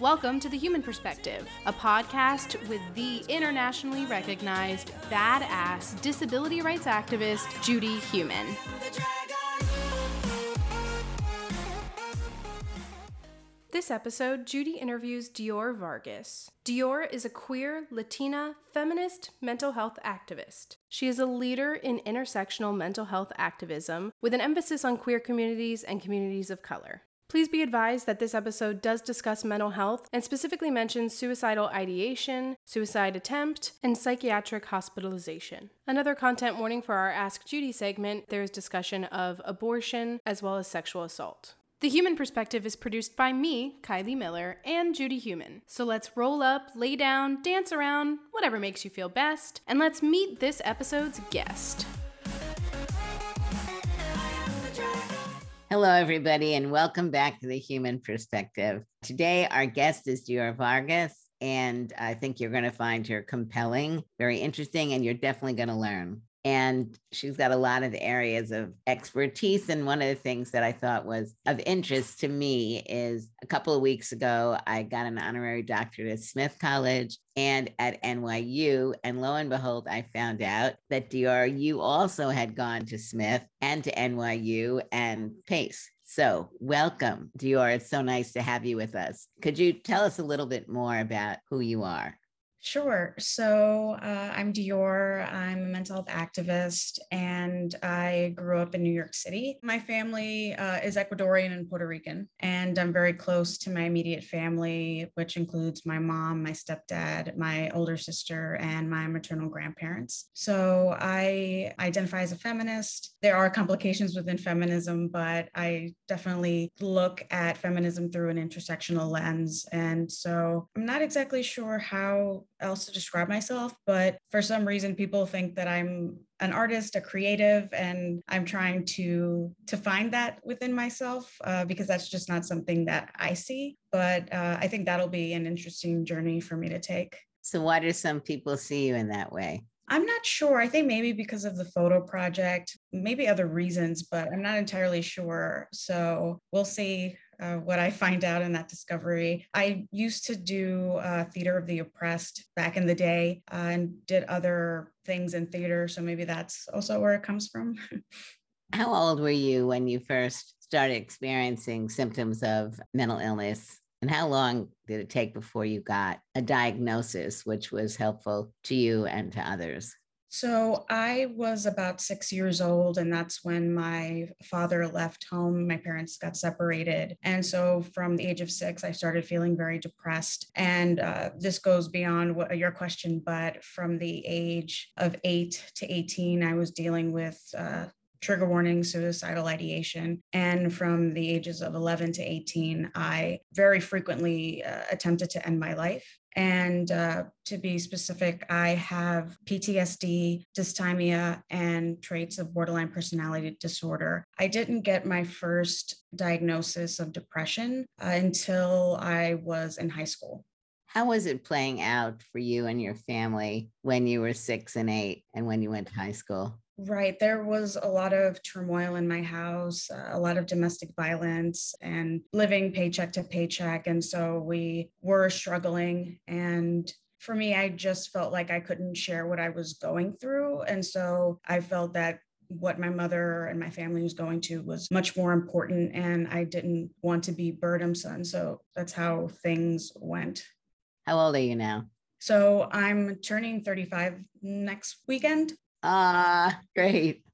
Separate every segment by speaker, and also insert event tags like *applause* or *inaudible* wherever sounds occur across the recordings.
Speaker 1: Welcome to The Heumann Perspective, a podcast with the internationally recognized badass disability rights activist, Judy Heumann. This episode, Judy interviews Dior Vargas. Dior is a queer, Latina, feminist mental health activist. She is a leader in intersectional mental health activism with an emphasis on queer communities and communities of color. Please be advised that this episode does discuss mental health and specifically mentions suicidal ideation, suicide attempt, and psychiatric hospitalization. Another content warning for our Ask Judy segment there is discussion of abortion as well as sexual assault. The Heumann Perspective is produced by me, Kylie Miller, and Judy Heumann. So let's roll up, lay down, dance around, whatever makes you feel best, and let's meet this episode's guest.
Speaker 2: Hello, everybody, and welcome back to the Heumann Perspective. Today, our guest is Dior Vargas, and I think you're going to find her compelling, very interesting, and you're definitely going to learn. And she's got a lot of areas of expertise. And one of the things that I thought was of interest to me is a couple of weeks ago, I got an honorary doctorate at Smith College and at NYU. And lo and behold, I found out that you also had gone to Smith and to NYU and Pace. So, welcome, Dior. It's so nice to have you with us. Could you tell us a little bit more about who you are?
Speaker 3: Sure. So uh, I'm Dior. I'm a mental health activist and I grew up in New York City. My family uh, is Ecuadorian and Puerto Rican, and I'm very close to my immediate family, which includes my mom, my stepdad, my older sister, and my maternal grandparents. So I identify as a feminist. There are complications within feminism, but I definitely look at feminism through an intersectional lens. And so I'm not exactly sure how else to describe myself, but for some reason people think that I'm an artist, a creative, and I'm trying to to find that within myself uh, because that's just not something that I see. But uh, I think that'll be an interesting journey for me to take.
Speaker 2: So, why do some people see you in that way?
Speaker 3: I'm not sure. I think maybe because of the photo project, maybe other reasons, but I'm not entirely sure. So we'll see uh, what I find out in that discovery. I used to do uh, theater of the oppressed back in the day uh, and did other things in theater. So maybe that's also where it comes from. *laughs*
Speaker 2: How old were you when you first started experiencing symptoms of mental illness? And how long did it take before you got a diagnosis, which was helpful to you and to others?
Speaker 3: So I was about six years old, and that's when my father left home. My parents got separated. And so from the age of six, I started feeling very depressed. And uh, this goes beyond what, your question, but from the age of eight to 18, I was dealing with uh, trigger warning, suicidal ideation. And from the ages of 11 to 18, I very frequently uh, attempted to end my life. And uh, to be specific, I have PTSD, dysthymia, and traits of borderline personality disorder. I didn't get my first diagnosis of depression uh, until I was in high school.
Speaker 2: How was it playing out for you and your family when you were six and eight and when you went to high school?
Speaker 3: Right. There was a lot of turmoil in my house, uh, a lot of domestic violence, and living paycheck to paycheck. And so we were struggling. And for me, I just felt like I couldn't share what I was going through. And so I felt that what my mother and my family was going to was much more important. And I didn't want to be burdensome. So that's how things went.
Speaker 2: How old are you now?
Speaker 3: So I'm turning 35 next weekend.
Speaker 2: Ah, uh, great.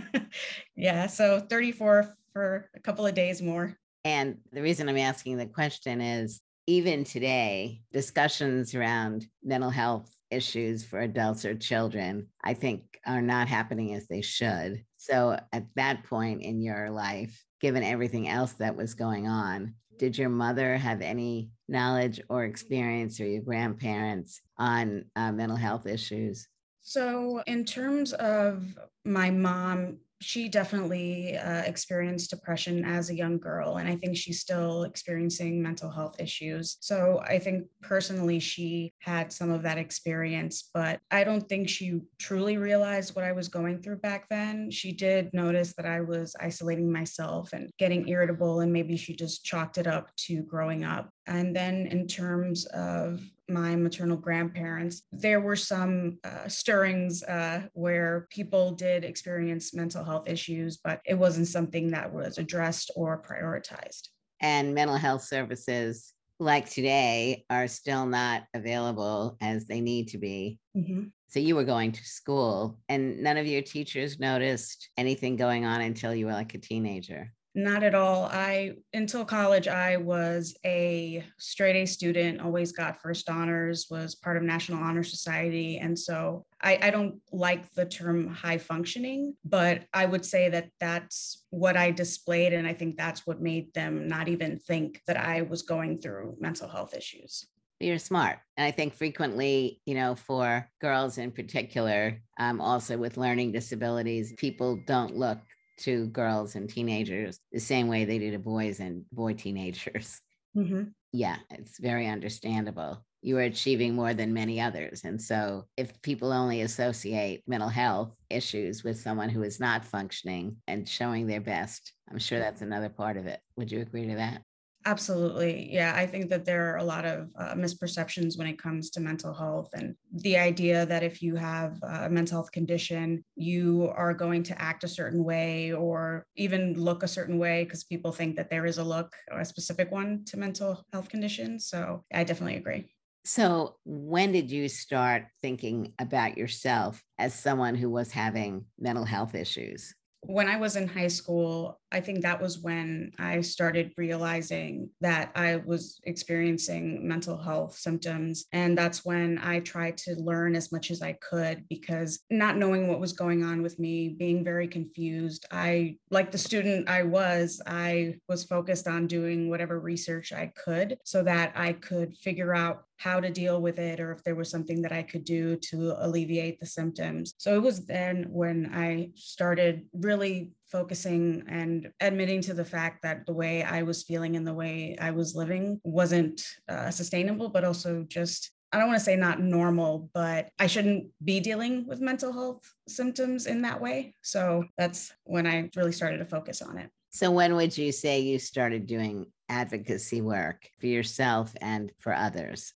Speaker 2: *laughs*
Speaker 3: yeah, so 34 for a couple of days more.
Speaker 2: And the reason I'm asking the question is even today, discussions around mental health issues for adults or children, I think, are not happening as they should. So, at that point in your life, given everything else that was going on, did your mother have any knowledge or experience or your grandparents on uh, mental health issues?
Speaker 3: So, in terms of my mom, she definitely uh, experienced depression as a young girl, and I think she's still experiencing mental health issues. So, I think personally, she had some of that experience, but I don't think she truly realized what I was going through back then. She did notice that I was isolating myself and getting irritable, and maybe she just chalked it up to growing up And then in terms of my maternal grandparents, there were some uh, stirrings uh, where people did experience mental health issues, but it wasn't something that was addressed or prioritized.
Speaker 2: And mental health services like today are still not available as they need to be. Mm-hmm. So you were going to school and none of your teachers noticed anything going on until you were like a teenager.
Speaker 3: Not at all. I until college I was a straight A student, always got first honors, was part of National Honor Society. And so I, I don't like the term high functioning, but I would say that that's what I displayed. And I think that's what made them not even think that I was going through mental health issues
Speaker 2: you're smart. And I think frequently, you know, for girls in particular, um, also with learning disabilities, people don't look to girls and teenagers the same way they do to boys and boy teenagers. *laughs* Mm-hmm. Yeah, it's very understandable. You are achieving more than many others. And so, if people only associate mental health issues with someone who is not functioning and showing their best, I'm sure that's another part of it. Would you agree to that?
Speaker 3: Absolutely. Yeah. I think that there are a lot of uh, misperceptions when it comes to mental health and the idea that if you have a mental health condition, you are going to act a certain way or even look a certain way because people think that there is a look or a specific one to mental health conditions. So I definitely agree.
Speaker 2: So, when did you start thinking about yourself as someone who was having mental health issues?
Speaker 3: when I was in high school, I think that was when I started realizing that I was experiencing mental health symptoms. And that's when I tried to learn as much as I could because not knowing what was going on with me, being very confused, I, like the student I was, I was focused on doing whatever research I could so that I could figure out how to deal with it or if there was something that I could do to alleviate the symptoms. So it was then when I started really focusing and admitting to the fact that the way I was feeling and the way I was living wasn't uh, sustainable, but also just I don't want to say not normal, but I shouldn't be dealing with mental health symptoms in that way. So that's when I really started to focus on it.
Speaker 2: So, when would you say you started doing advocacy work for yourself and for others?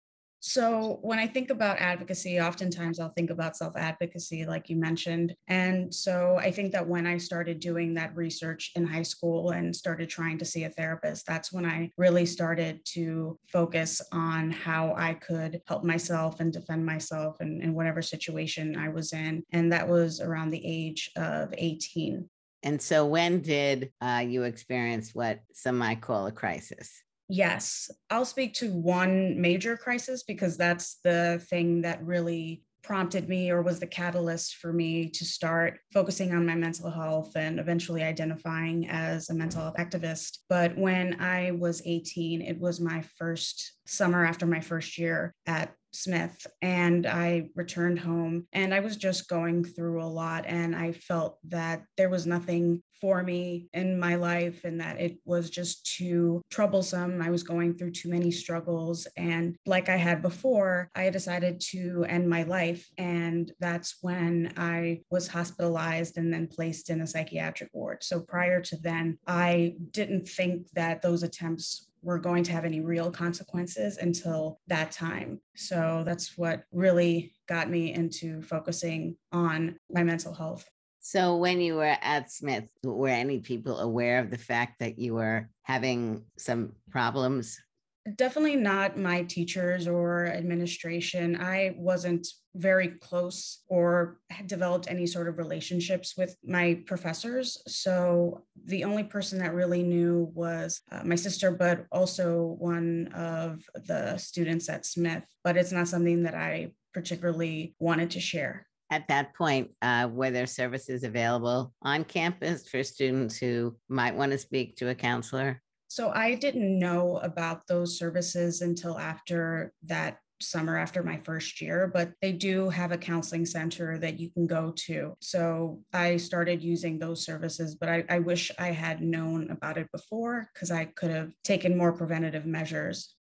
Speaker 3: So, when I think about advocacy, oftentimes I'll think about self advocacy, like you mentioned. And so, I think that when I started doing that research in high school and started trying to see a therapist, that's when I really started to focus on how I could help myself and defend myself in, in whatever situation I was in. And that was around the age of 18.
Speaker 2: And so, when did uh, you experience what some might call a crisis?
Speaker 3: Yes, I'll speak to one major crisis because that's the thing that really prompted me or was the catalyst for me to start focusing on my mental health and eventually identifying as a mental health activist. But when I was 18, it was my first summer after my first year at Smith and I returned home and I was just going through a lot and I felt that there was nothing for me in my life and that it was just too troublesome. I was going through too many struggles and like I had before, I decided to end my life and that's when I was hospitalized and then placed in a psychiatric ward. So prior to then, I didn't think that those attempts were going to have any real consequences until that time. So that's what really got me into focusing on my mental health.
Speaker 2: So, when you were at Smith, were any people aware of the fact that you were having some problems
Speaker 3: Definitely not my teachers or administration. I wasn't very close or had developed any sort of relationships with my professors. So the only person that really knew was uh, my sister, but also one of the students at Smith. But it's not something that I particularly wanted to share.
Speaker 2: At that point, uh, were there services available on campus for students who might want to speak to a counselor?
Speaker 3: So I didn't know about those services until after that summer after my first year, but they do have a counseling center that you can go to. So I started using those services, but I, I wish I had known about it before because I could have taken more preventative measures.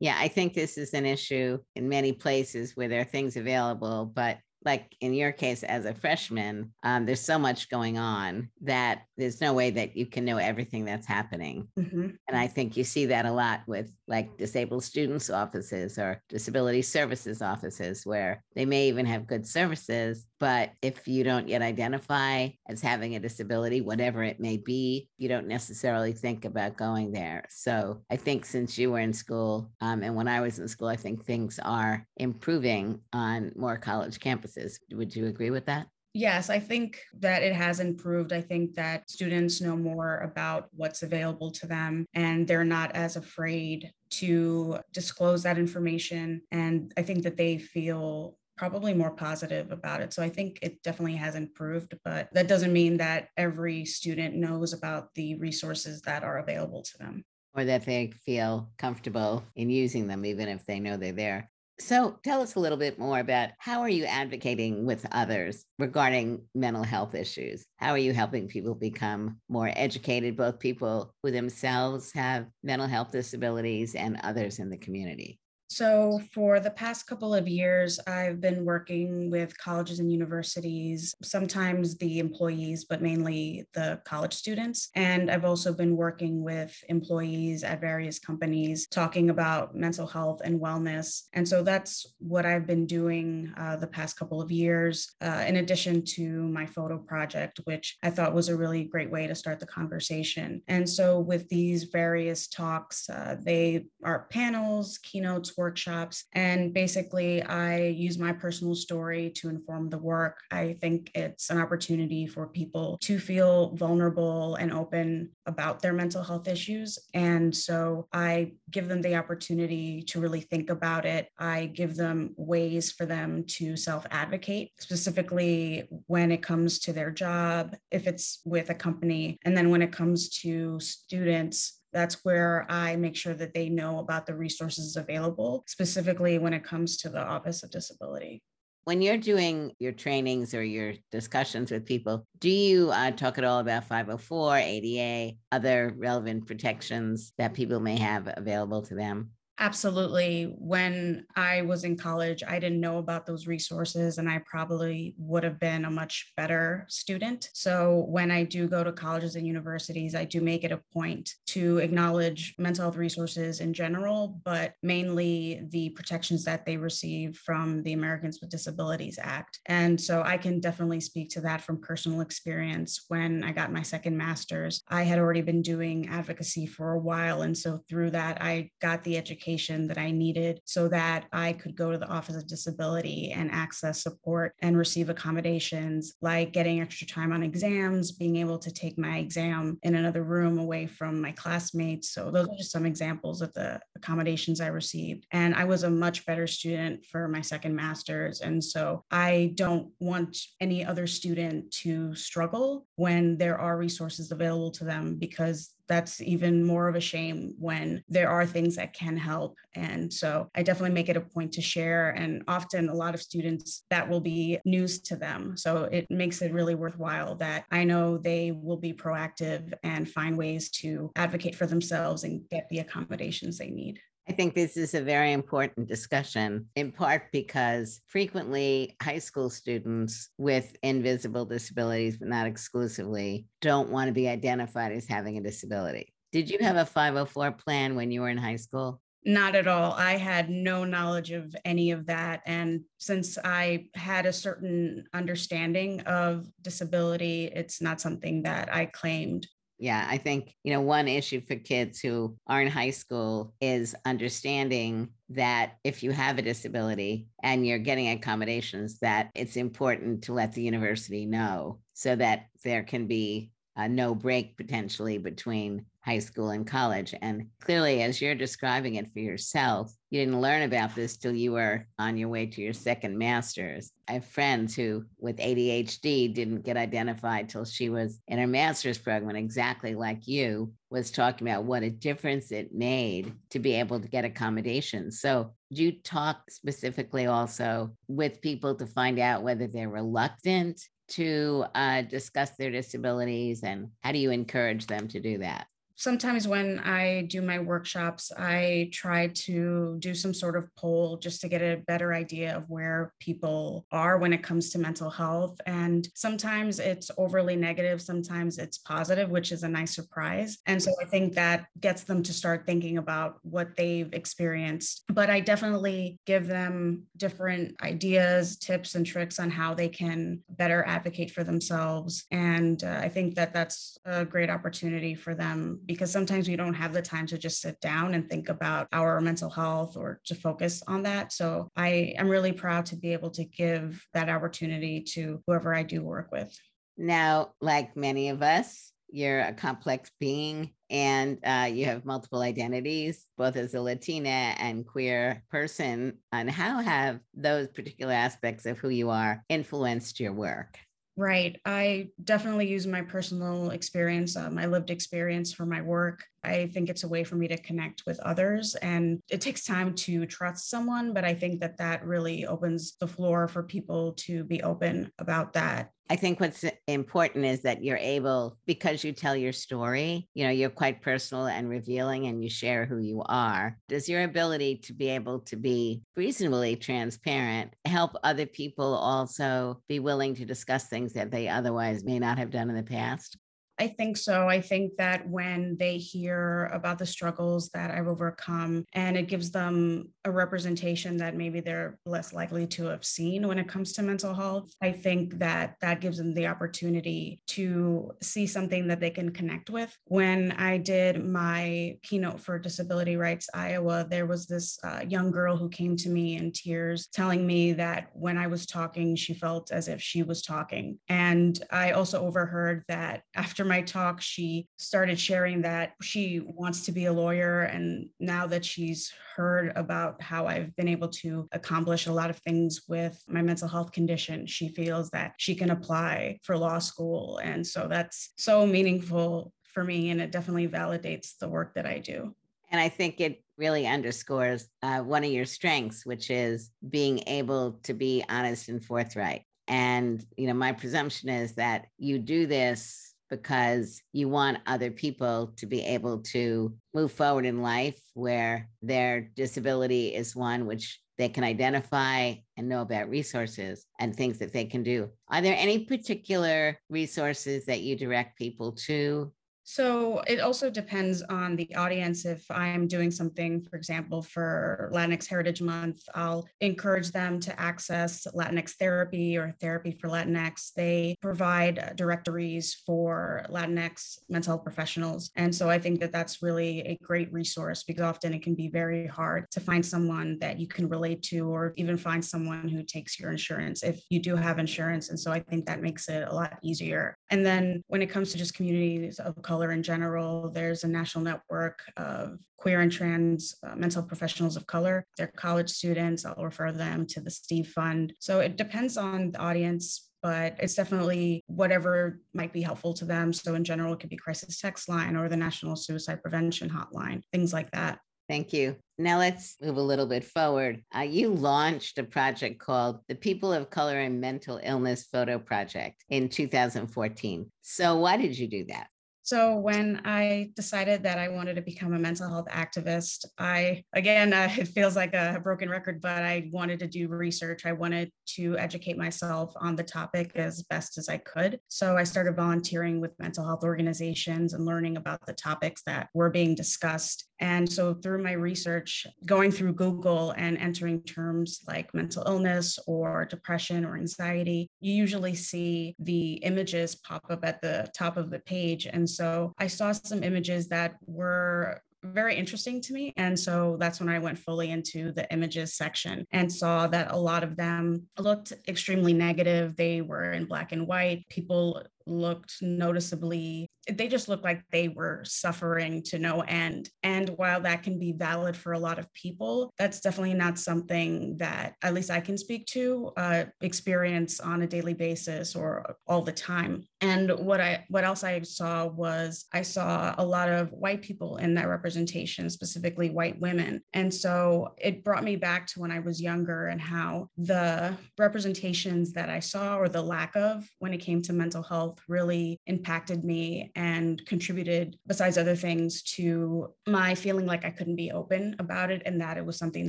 Speaker 2: Yeah, I think this is an issue in many places where there are things available, but like in your case as a freshman, um, there's so much going on that there's no way that you can know everything that's happening. Mm-hmm. And I think you see that a lot with like disabled students offices or disability services offices, where they may even have good services, but if you don't yet identify as having a disability, whatever it may be, you don't necessarily think about going there. So I think since you were in school um, and when I was in school, I think things are improving on more college campuses. Would you agree with that?
Speaker 3: Yes, I think that it has improved. I think that students know more about what's available to them and they're not as afraid to disclose that information. And I think that they feel probably more positive about it. So I think it definitely has improved, but that doesn't mean that every student knows about the resources that are available to them.
Speaker 2: Or that they feel comfortable in using them, even if they know they're there. So tell us a little bit more about how are you advocating with others regarding mental health issues? How are you helping people become more educated, both people who themselves have mental health disabilities and others in the community?
Speaker 3: So, for the past couple of years, I've been working with colleges and universities, sometimes the employees, but mainly the college students. And I've also been working with employees at various companies talking about mental health and wellness. And so that's what I've been doing uh, the past couple of years, uh, in addition to my photo project, which I thought was a really great way to start the conversation. And so, with these various talks, uh, they are panels, keynotes, workshops. And basically, I use my personal story to inform the work. I think it's an opportunity for people to feel vulnerable and open about their mental health issues. And so I give them the opportunity to really think about it. I give them ways for them to self advocate, specifically when it comes to their job, if it's with a company. And then when it comes to students, that's where I make sure that they know about the resources available, specifically when it comes to the Office of Disability.
Speaker 2: When you're doing your trainings or your discussions with people, do you uh, talk at all about 504, ADA, other relevant protections that people may have available to them?
Speaker 3: Absolutely. When I was in college, I didn't know about those resources and I probably would have been a much better student. So when I do go to colleges and universities, I do make it a point to acknowledge mental health resources in general, but mainly the protections that they receive from the Americans with Disabilities Act. And so I can definitely speak to that from personal experience. When I got my second master's, I had already been doing advocacy for a while. And so through that, I got the education education that I needed so that I could go to the Office of Disability and access support and receive accommodations like getting extra time on exams, being able to take my exam in another room away from my classmates. So, those are just some examples of the accommodations I received. And I was a much better student for my second master's. And so, I don't want any other student to struggle when there are resources available to them because that's even more of a shame when there are things that can help. And so I definitely make it a point to share. And often a lot of students that will be news to them. So it makes it really worthwhile that I know they will be proactive and find ways to advocate for themselves and get the accommodations they need.
Speaker 2: I think this is a very important discussion, in part because frequently high school students with invisible disabilities, but not exclusively, don't want to be identified as having a disability. Did you have a 504 plan when you were in high school?
Speaker 3: Not at all. I had no knowledge of any of that. And since I had a certain understanding of disability, it's not something that I claimed
Speaker 2: yeah, I think, you know, one issue for kids who are in high school is understanding that if you have a disability and you're getting accommodations, that it's important to let the university know so that there can be a no break potentially between high school and college. And clearly, as you're describing it for yourself, you didn't learn about this till you were on your way to your second master's. I have friends who, with ADHD, didn't get identified till she was in her master's program, exactly like you, was talking about what a difference it made to be able to get accommodations. So, do you talk specifically also with people to find out whether they're reluctant to uh, discuss their disabilities and how do you encourage them to do that?
Speaker 3: Sometimes when I do my workshops, I try to do some sort of poll just to get a better idea of where people are when it comes to mental health. And sometimes it's overly negative, sometimes it's positive, which is a nice surprise. And so I think that gets them to start thinking about what they've experienced. But I definitely give them different ideas, tips, and tricks on how they can better advocate for themselves. And uh, I think that that's a great opportunity for them because sometimes we don't have the time to just sit down and think about our mental health or to focus on that. So I am really proud to be able to give that opportunity to whoever I do work with.
Speaker 2: Now, like many of us, you're a complex being and uh, you have multiple identities, both as a Latina and queer person. And how have those particular aspects of who you are influenced your work?
Speaker 3: Right. I definitely use my personal experience, uh, my lived experience for my work. I think it's a way for me to connect with others. And it takes time to trust someone, but I think that that really opens the floor for people to be open about that.
Speaker 2: I think what's important is that you're able, because you tell your story, you know, you're quite personal and revealing and you share who you are. Does your ability to be able to be reasonably transparent help other people also be willing to discuss things that they otherwise may not have done in the past?
Speaker 3: I think so. I think that when they hear about the struggles that I've overcome and it gives them a representation that maybe they're less likely to have seen when it comes to mental health, I think that that gives them the opportunity to see something that they can connect with. When I did my keynote for Disability Rights Iowa, there was this uh, young girl who came to me in tears telling me that when I was talking, she felt as if she was talking. And I also overheard that after my talk, she started sharing that she wants to be a lawyer. And now that she's heard about how I've been able to accomplish a lot of things with my mental health condition, she feels that she can apply for law school. And so that's so meaningful for me. And it definitely validates the work that I do.
Speaker 2: And I think it really underscores uh, one of your strengths, which is being able to be honest and forthright. And, you know, my presumption is that you do this because you want other people to be able to move forward in life where their disability is one which they can identify and know about resources and things that they can do. Are there any particular resources that you direct people to
Speaker 3: so it also depends on the audience. If I'm doing something, for example, for Latinx Heritage Month, I'll encourage them to access Latinx therapy or therapy for Latinx. They provide directories for Latinx mental health professionals. And so I think that that's really a great resource because often it can be very hard to find someone that you can relate to or even find someone who takes your insurance if you do have insurance. And so I think that makes it a lot easier. And then when it comes to just communities of color, color in general. There's a national network of queer and trans uh, mental professionals of color. They're college students. I'll refer them to the Steve Fund. So it depends on the audience, but it's definitely whatever might be helpful to them. So in general, it could be crisis text line or the National Suicide Prevention Hotline, things like that.
Speaker 2: Thank you. Now let's move a little bit forward. Uh, you launched a project called the People of Color and Mental Illness Photo Project in 2014. So, why did you do that?
Speaker 3: So when I decided that I wanted to become a mental health activist, I again *laughs* uh, it feels like a broken record, but I wanted to do research. I wanted to educate myself on the topic as best as I could. So I started volunteering with mental health organizations and learning about the topics that were being discussed. And so through my research, going through Google and entering terms like mental illness or depression or anxiety, you usually see the images pop up at the top of the page. And so I saw some images that were very interesting to me. And so that's when I went fully into the images section and saw that a lot of them looked extremely negative. They were in black and white. People looked noticeably they just looked like they were suffering to no end. And while that can be valid for a lot of people that's definitely not something that at least i can speak to uh, experience on a daily basis or all the time. And what i what else i saw was i saw a lot of white people in that representation specifically white women. And so it brought me back to when i was younger and how the representations that i saw or the lack of when it came to mental health health really impacted me and contributed, besides other things, to my feeling like I couldn't be open about it and that it was something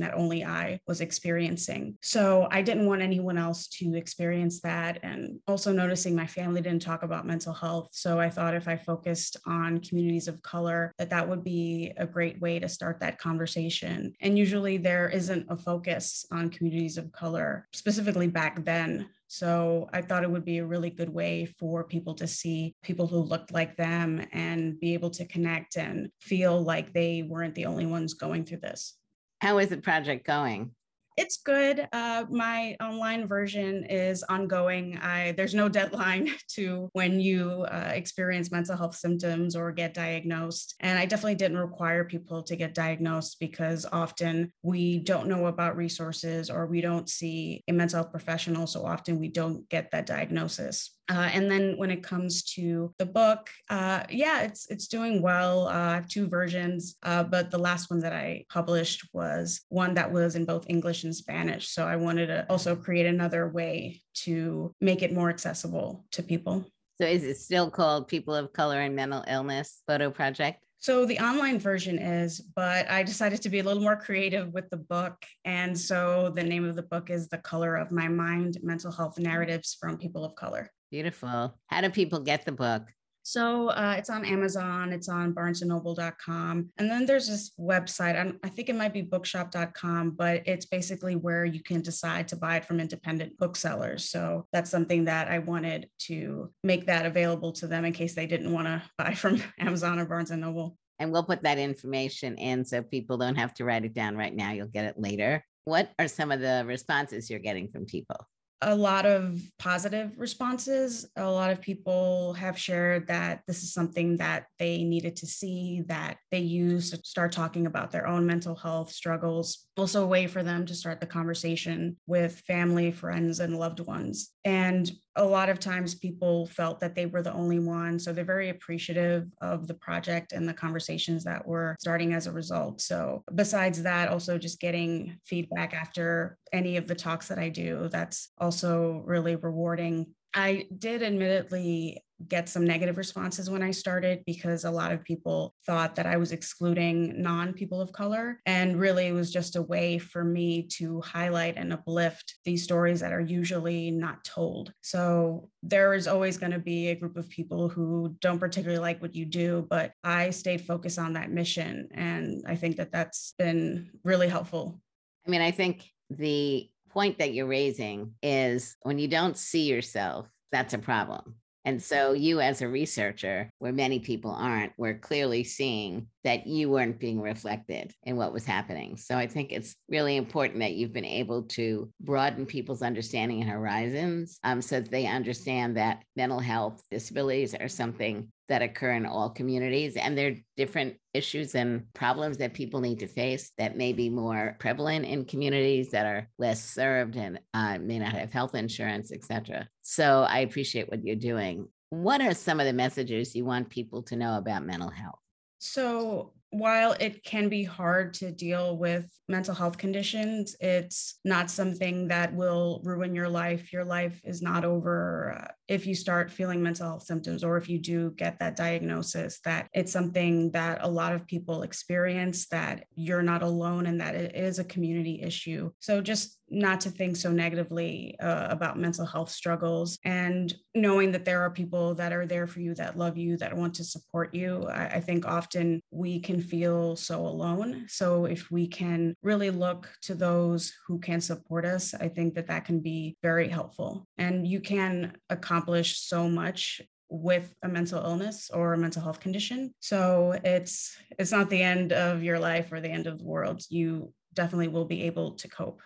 Speaker 3: that only I was experiencing. So I didn't want anyone else to experience that. And also noticing my family didn't talk about mental health. So I thought if I focused on communities of color, that that would be a great way to start that conversation. And usually there isn't a focus on communities of color, specifically back then. So I thought it would be a really good way for people to see people who looked like them and be able to connect and feel like they weren't the only ones going through this.
Speaker 2: How is the project going?
Speaker 3: It's good. Uh, my online version is ongoing. I there's no deadline *laughs* to when you uh, experience mental health symptoms or get diagnosed, and I definitely didn't require people to get diagnosed because often we don't know about resources or we don't see a mental health professional, so often we don't get that diagnosis. Uh, and then when it comes to the book, uh, yeah, it's it's doing well. Uh, I have two versions, uh, but the last one that I published was one that was in both English and Spanish. So I wanted to also create another way to make it more accessible to people.
Speaker 2: So is it still called People of Color and Mental Illness Photo Project?
Speaker 3: So the online version is, but I decided to be a little more creative with the book. And so the name of the book is The Color of My Mind Mental Health Narratives from People of Color.
Speaker 2: Beautiful. How do people get the book?
Speaker 3: So uh, it's on Amazon, it's on barnesandnoble.com. And then there's this website, I, I think it might be bookshop.com, but it's basically where you can decide to buy it from independent booksellers. So that's something that I wanted to make that available to them in case they didn't want to *laughs* buy from Amazon or Barnes and Noble.
Speaker 2: And we'll put that information in so people don't have to write it down right now. You'll get it later. What are some of the responses you're getting from people?
Speaker 3: A lot of positive responses. A lot of people have shared that this is something that they needed to see, that they use to start talking about their own mental health struggles. Also, a way for them to start the conversation with family, friends, and loved ones. And a lot of times people felt that they were the only one. So they're very appreciative of the project and the conversations that were starting as a result. So, besides that, also just getting feedback after any of the talks that I do, that's also really rewarding. I did admittedly get some negative responses when I started because a lot of people thought that I was excluding non people of color. And really, it was just a way for me to highlight and uplift these stories that are usually not told. So there is always going to be a group of people who don't particularly like what you do, but I stayed focused on that mission. And I think that that's been really helpful.
Speaker 2: I mean, I think the point that you're raising is when you don't see yourself, that's a problem. And so, you as a researcher, where many people aren't, were clearly seeing that you weren't being reflected in what was happening. So, I think it's really important that you've been able to broaden people's understanding and horizons um, so that they understand that mental health disabilities are something that occur in all communities. And there are different issues and problems that people need to face that may be more prevalent in communities that are less served and uh, may not have health insurance, et cetera. So I appreciate what you're doing. What are some of the messages you want people to know about mental health?
Speaker 3: So, while it can be hard to deal with mental health conditions, it's not something that will ruin your life. Your life is not over uh, if you start feeling mental health symptoms or if you do get that diagnosis, that it's something that a lot of people experience, that you're not alone, and that it is a community issue. So, just not to think so negatively uh, about mental health struggles and knowing that there are people that are there for you that love you that want to support you I, I, think often we can feel so alone so if we can really look to those who can support us i think that that can be very helpful and you can accomplish so much with a mental illness or a mental health condition. So it's it's not the end of your life or the end of the world. You definitely will be able to cope.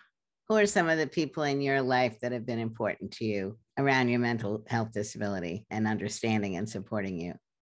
Speaker 2: Who are some of the people in your life that have been important to you around your mental health disability and understanding and supporting you?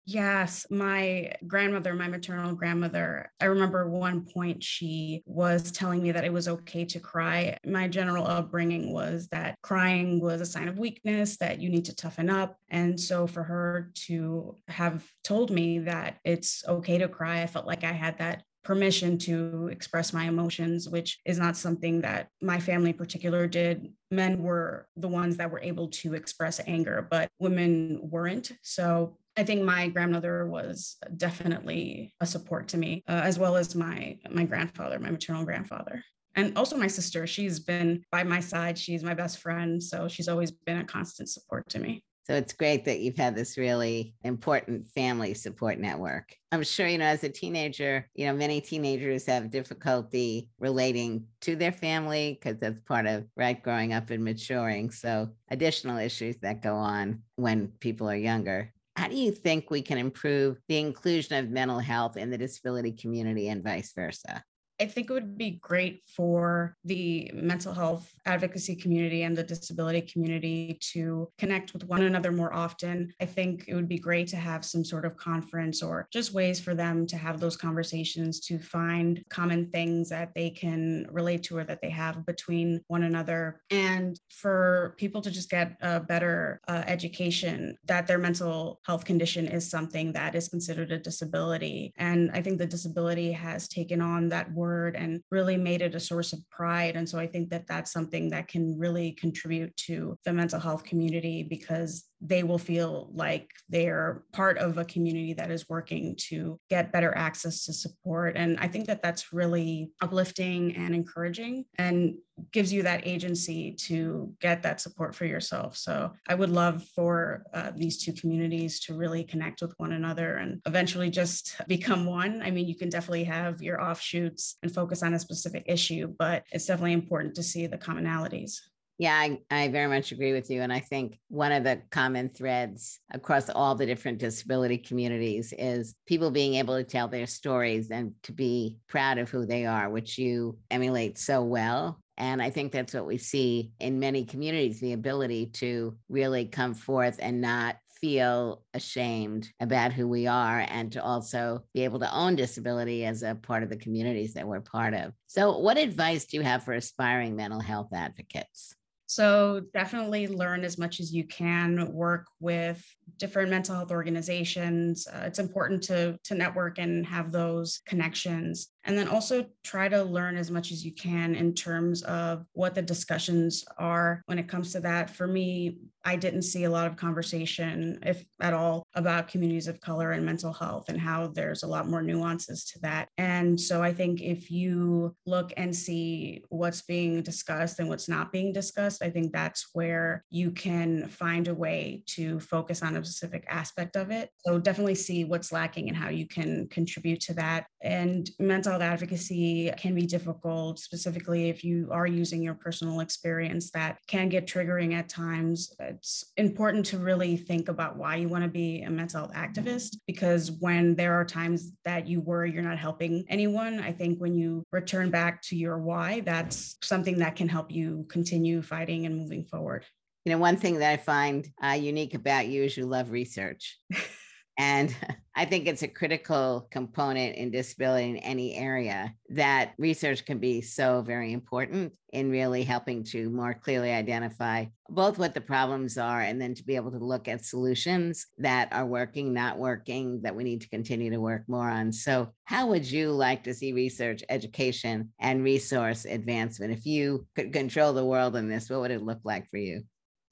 Speaker 3: Yes, my grandmother, my maternal grandmother, I remember one point she was telling me that it was okay to cry. My general upbringing was that crying was a sign of weakness, that you need to toughen up. And so for her to have told me that it's okay to cry, I felt like I had that permission to express my emotions, which is not something that my family in particular did. Men were the ones that were able to express anger, but women weren't. So I think my grandmother was definitely a support to me, uh, as well as my my grandfather, my maternal grandfather and also my sister she's been by my side she's my best friend so she's always been a constant support to me
Speaker 2: so it's great that you've had this really important family support network. I'm sure, you know, as a teenager, you know, many teenagers have difficulty relating to their family because that's part of, right, growing up and maturing. So additional issues that go on when people are younger. How do you think we can improve the inclusion of mental health in the disability community and vice versa?
Speaker 3: I think it would be great for the mental health advocacy community and the disability community to connect with one another more often. I think it would be great to have some sort of conference or just ways for them to have those conversations to find common things that they can relate to or that they have between one another. And for people to just get a better uh, education that their mental health condition is something that is considered a disability. And I think the disability has taken on that word word and really made it a source of pride. And so I think that that's something that can really contribute to the mental health community because they will feel like they're part of a community that is working to get better access to support. And I think that that's really uplifting and encouraging and gives you that agency to get that support for yourself. So I would love for uh, these two communities to really connect with one another and eventually just become one. I mean, you can definitely have your offshoots and focus on a specific issue, but it's definitely important to see the commonalities.
Speaker 2: Yeah, I, I very much agree with you. And I think one of the common threads across all the different disability communities is people being able to tell their stories and to be proud of who they are, which you emulate so well. And I think that's what we see in many communities the ability to really come forth and not feel ashamed about who we are and to also be able to own disability as a part of the communities that we're part of. So, what advice do you have for aspiring mental health advocates?
Speaker 3: So definitely learn as much as you can, work with different mental health organizations. Uh, it's important to, to network and have those connections. And then also try to learn as much as you can in terms of what the discussions are when it comes to that. For me, I didn't see a lot of conversation, if at all, about communities of color and mental health and how there's a lot more nuances to that. And so I think if you look and see what's being discussed and what's not being discussed, I think that's where you can find a way to focus on a specific aspect of it. So definitely see what's lacking and how you can contribute to that. And mental health advocacy can be difficult, specifically if you are using your personal experience that can get triggering at times. It's important to really think about why you want to be a mental health activist because when there are times that you worry you're not helping anyone, I think when you return back to your why, that's something that can help you continue fighting and moving forward.
Speaker 2: You know, one thing that I find uh, unique about you is you love research. *laughs* And *laughs* I think it's a critical component in disability in any area that research can be so very important in really helping to more clearly identify both what the problems are and then to be able to look at solutions that are working, not working, that we need to continue to work more on. So, how would you like to see research, education, and resource advancement? If you could control the world in this, what would it look like for you?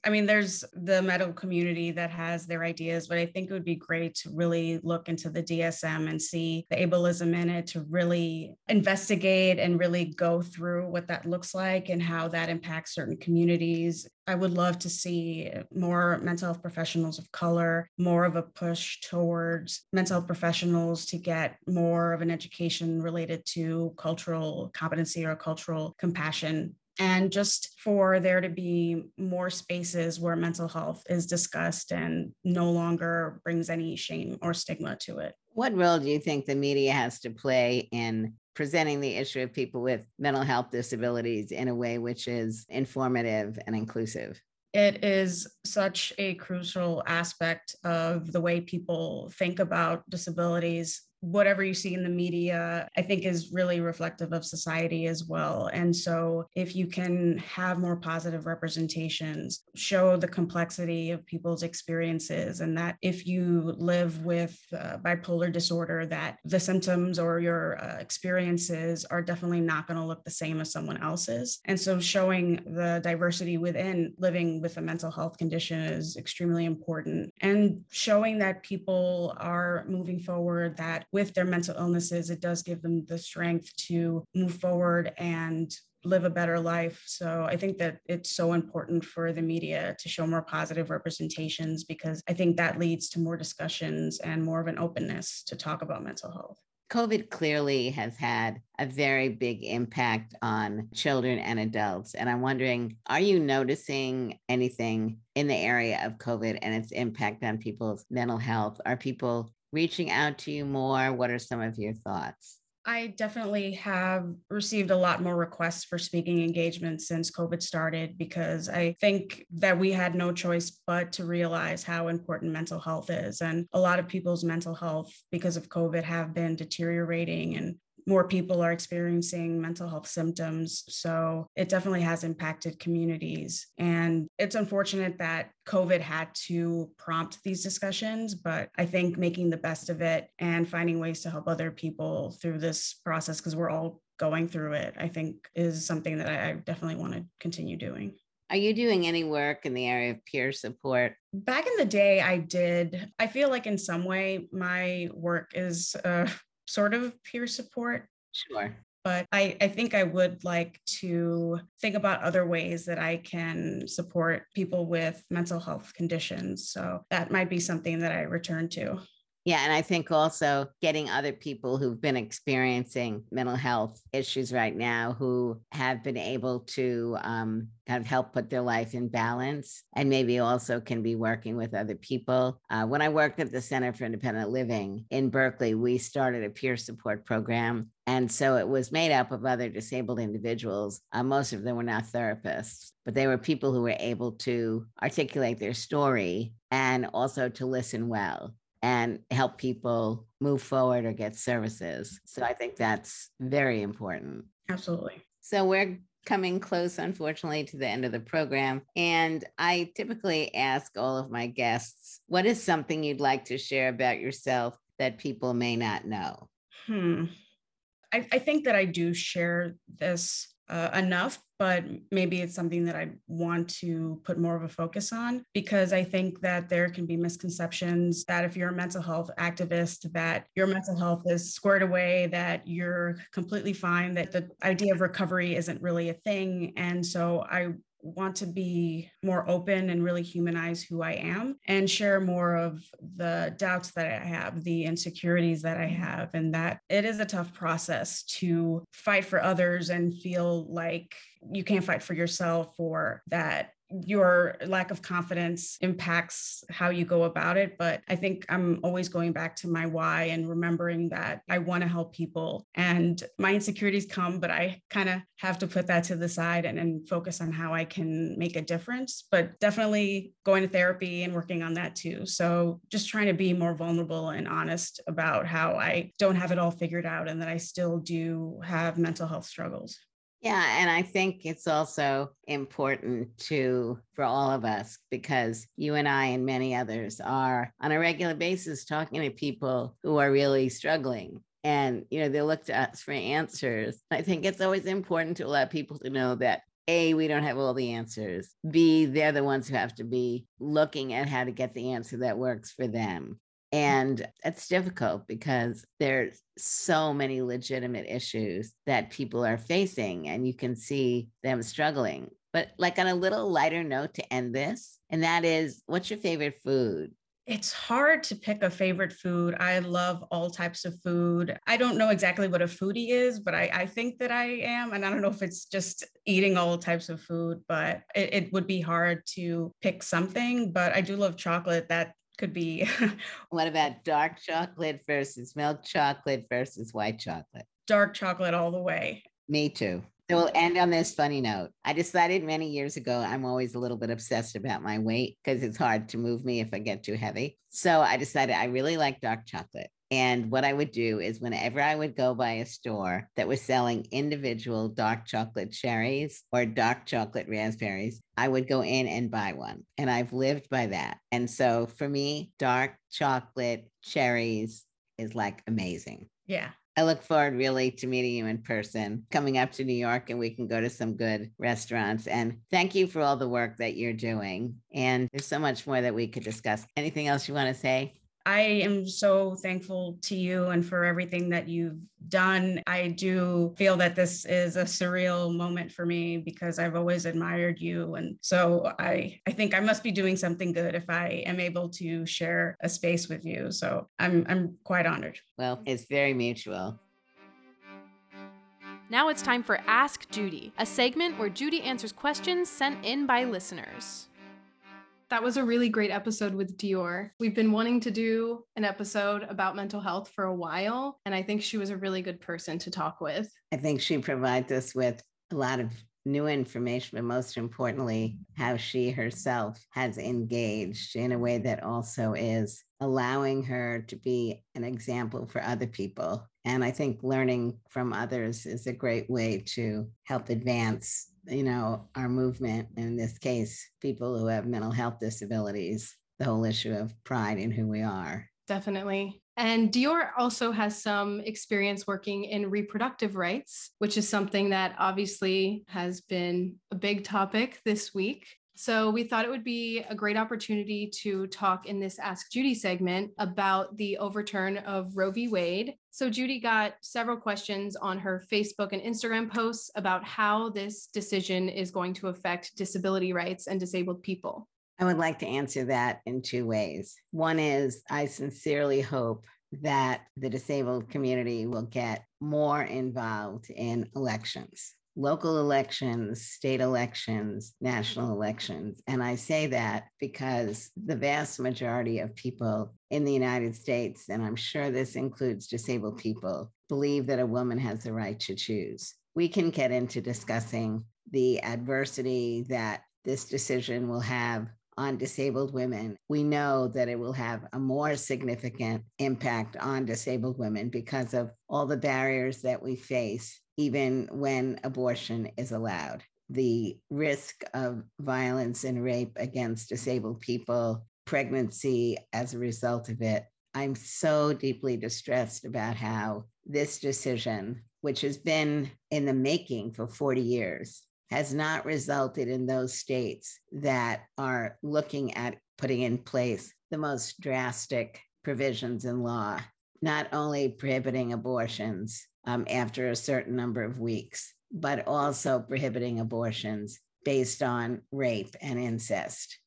Speaker 3: I mean, there's the medical community that has their ideas, but I think it would be great to really look into the DSM and see the ableism in it, to really investigate and really go through what that looks like and how that impacts certain communities. I would love to see more mental health professionals of color, more of a push towards mental health professionals to get more of an education related to cultural competency or cultural compassion and just for there to be more spaces where mental health is discussed and no longer brings any shame or stigma to it.
Speaker 2: What role do you think the media has to play in presenting the issue of people with mental health disabilities in a way which is informative and inclusive?
Speaker 3: it is such a crucial aspect of the way people think about disabilities whatever you see in the media, I think is really reflective of society as well. And so if you can have more positive representations, show the complexity of people's experiences, and that if you live with uh, bipolar disorder, that the symptoms or your uh, experiences are definitely not going to look the same as someone else's. And so showing the diversity within living with a mental health condition is extremely important. And showing that people are moving forward, that with their mental illnesses, it does give them the strength to move forward and live a better life. So I think that it's so important for the media to show more positive representations because I think that leads to more discussions and more of an openness to talk about mental health.
Speaker 2: COVID clearly has had a very big impact on children and adults. And I'm wondering, are you noticing anything in the area of COVID and its impact on people's mental health? Are people reaching out to you more? What are some of your thoughts?
Speaker 3: I definitely have received a lot more requests for speaking engagements since COVID started because I think that we had no choice but to realize how important mental health is. And a lot of people's mental health, because of COVID, have been deteriorating and more people are experiencing mental health symptoms. So it definitely has impacted communities. And it's unfortunate that COVID had to prompt these discussions, but I think making the best of it and finding ways to help other people through this process, because we're all going through it, I think is something that I definitely want to continue doing.
Speaker 2: Are you doing any work in the area of peer support?
Speaker 3: Back in the day, I did. I feel like in some way my work is uh, sort of peer support.
Speaker 2: Sure.
Speaker 3: But I, I think I would like to think about other ways that I can support people with mental health conditions. So that might be something that I return to.
Speaker 2: Yeah. And I think also getting other people who've been experiencing mental health issues right now who have been able to um, kind of help put their life in balance and maybe also can be working with other people. Uh, when I worked at the Center for Independent Living in Berkeley, we started a peer support program. And so it was made up of other disabled individuals. Uh, most of them were not therapists, but they were people who were able to articulate their story and also to listen well and help people move forward or get services. So I think that's very important.
Speaker 3: Absolutely.
Speaker 2: So we're coming close, unfortunately, to the end of the program. And I typically ask all of my guests, what is something you'd like to share about yourself that people may not know?
Speaker 3: Hmm. I, I think that I do share this uh, enough, but maybe it's something that I want to put more of a focus on because I think that there can be misconceptions that if you're a mental health activist, that your mental health is squared away, that you're completely fine, that the idea of recovery isn't really a thing. And so I want to be more open and really humanize who I am and share more of the doubts that I have, the insecurities that I have, and that it is a tough process to fight for others and feel like you can't fight for yourself or that your lack of confidence impacts how you go about it. But I think I'm always going back to my why and remembering that I want to help people. And my insecurities come, but I kind of have to put that to the side and, and focus on how I can make a difference. But definitely going to therapy and working on that too. So just trying to be more vulnerable and honest about how I don't have it all figured out and that I still do have mental health struggles.
Speaker 2: Yeah, and I think it's also important to for all of us because you and I and many others are on a regular basis talking to people who are really struggling. And you know, they look to us for answers. I think it's always important to allow people to know that a, we don't have all the answers. B, they're the ones who have to be looking at how to get the answer that works for them. And it's difficult because there's so many legitimate issues that people are facing, and you can see them struggling. But, like, on a little lighter note to end this, and that is what's your favorite food?
Speaker 3: It's hard to pick a favorite food. I love all types of food. I don't know exactly what a foodie is, but I, I think that I am. And I don't know if it's just eating all types of food, but it, it would be hard to pick something. But I do love chocolate. That could be. *laughs*
Speaker 2: what about dark chocolate versus milk chocolate versus white chocolate?
Speaker 3: Dark chocolate all the way.
Speaker 2: Me too. So we'll end on this funny note. I decided many years ago I'm always a little bit obsessed about my weight because it's hard to move me if I get too heavy. So I decided I really like dark chocolate. And what I would do is whenever I would go by a store that was selling individual dark chocolate cherries or dark chocolate raspberries, I would go in and buy one. And I've lived by that. And so for me, dark chocolate cherries is like amazing.
Speaker 3: Yeah.
Speaker 2: I look forward really to meeting you in person, coming up to New York, and we can go to some good restaurants. And thank you for all the work that you're doing. And there's so much more that we could discuss. Anything else you want to say?
Speaker 3: I am so thankful to you and for everything that you've done. I do feel that this is a surreal moment for me because I've always admired you. And so I, I think I must be doing something good if I am able to share a space with you. So I'm, I'm quite honored.
Speaker 2: Well, it's very mutual.
Speaker 1: Now it's time for Ask Judy, a segment where Judy answers questions sent in by listeners. That was a really great episode with Dior. We've been wanting to do an episode about mental health for a while, and I think she was a really good person to talk with.
Speaker 2: I think she provides us with a lot of new information, but most importantly, how she herself has engaged in a way that also is allowing her to be an example for other people. And I think learning from others is a great way to help advance you know, our movement, in this case, people who have mental health disabilities, the whole issue of pride in who we are.
Speaker 1: Definitely. And Dior also has some experience working in reproductive rights, which is something that obviously has been a big topic this week. So we thought it would be a great opportunity to talk in this Ask Judy segment about the overturn of Roe v. Wade. So Judy got several questions on her Facebook and Instagram posts about how this decision is going to affect disability rights and disabled people.
Speaker 2: I would like to answer that in two ways. One is I sincerely hope that the disabled community will get more involved in elections local elections, state elections, mm-hmm. national elections. And I say that because the vast majority of people in the United States, and I'm sure this includes disabled people, believe that a woman has the right to choose. We can get into discussing the adversity that this decision will have on disabled women, we know that it will have a more significant impact on disabled women because of all the barriers that we face even when abortion is allowed. The risk of violence and rape against disabled people, pregnancy as a result of it. I'm so deeply distressed about how this decision, which has been in the making for 40 years, has not resulted in those states that are looking at putting in place the most drastic provisions in law, not only prohibiting abortions, um, after a certain number of weeks, but also prohibiting abortions based on rape and incest.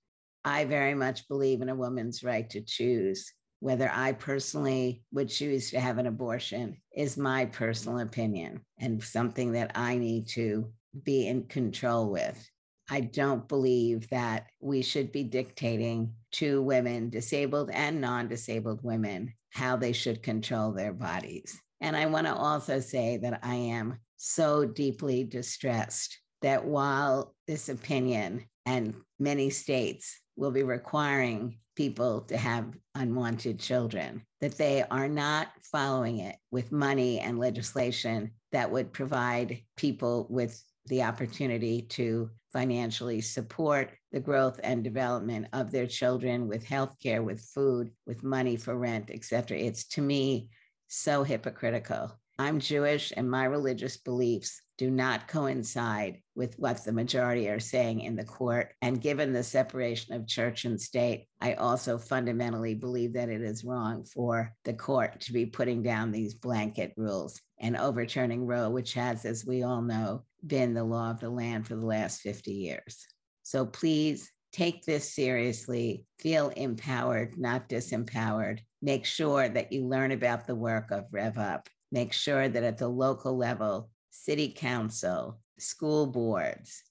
Speaker 2: I very much believe in a woman's right to choose. Whether I personally would choose to have an abortion is my personal opinion and something that I need to be in control with. I don't believe that we should be dictating to women, disabled and non disabled women, how they should control their bodies. And I want to also say that I am so deeply distressed that while this opinion and many states will be requiring people to have unwanted children, that they are not following it with money and legislation that would provide people with the opportunity to financially support the growth and development of their children with health care, with food, with money for rent, et cetera. It's to me so hypocritical. I'm Jewish and my religious beliefs do not coincide with what the majority are saying in the court. And given the separation of church and state, I also fundamentally believe that it is wrong for the court to be putting down these blanket rules and overturning Roe, which has, as we all know, been the law of the land for the last 50 years. So please take this seriously, feel empowered, not disempowered, make sure that you learn about the work of Rev Up. Make sure that at the local level, city council, school boards,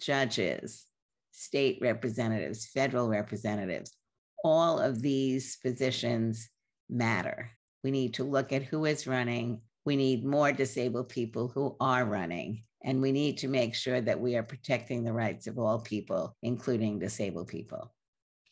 Speaker 2: judges, state representatives, federal representatives, all of these positions matter. We need to look at who is running. We need more disabled people who are running. And we need to make sure that we are protecting the rights of all people, including disabled people.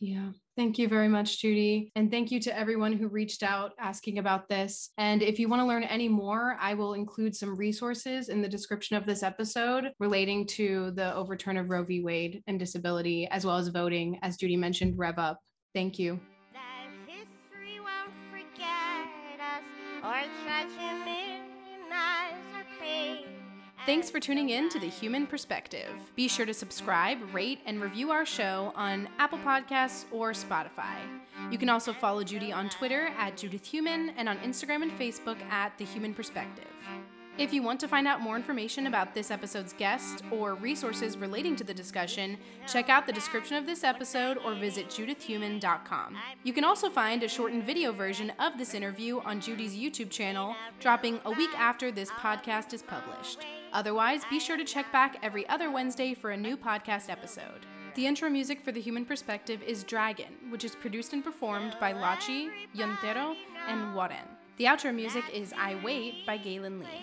Speaker 1: Yeah. Thank you very much, Judy. And thank you to everyone who reached out asking about this. And if you want to learn any more, I will include some resources in the description of this episode relating to the overturn of Roe v. Wade and disability, as well as voting, as Judy mentioned, Rev Up. Thank you. Thanks for tuning in to The Heumann Perspective. Be sure to subscribe, rate, and review our show on Apple Podcasts or Spotify. You can also follow Judy on Twitter at Judith Heumann and on Instagram and Facebook at The Heumann Perspective. If you want to find out more information about this episode's guest or resources relating to the discussion, check out the description of this episode or visit judithheumann.com. You can also find a shortened video version of this interview on Judy's YouTube channel, dropping a week after this podcast is published. Otherwise, be sure to check back every other Wednesday for a new podcast episode. The intro music for The Heumann Perspective is Dragon, which is produced and performed by Lachi, Yontero, and Warren. The outro music is I Wait by Gaelynn Lea.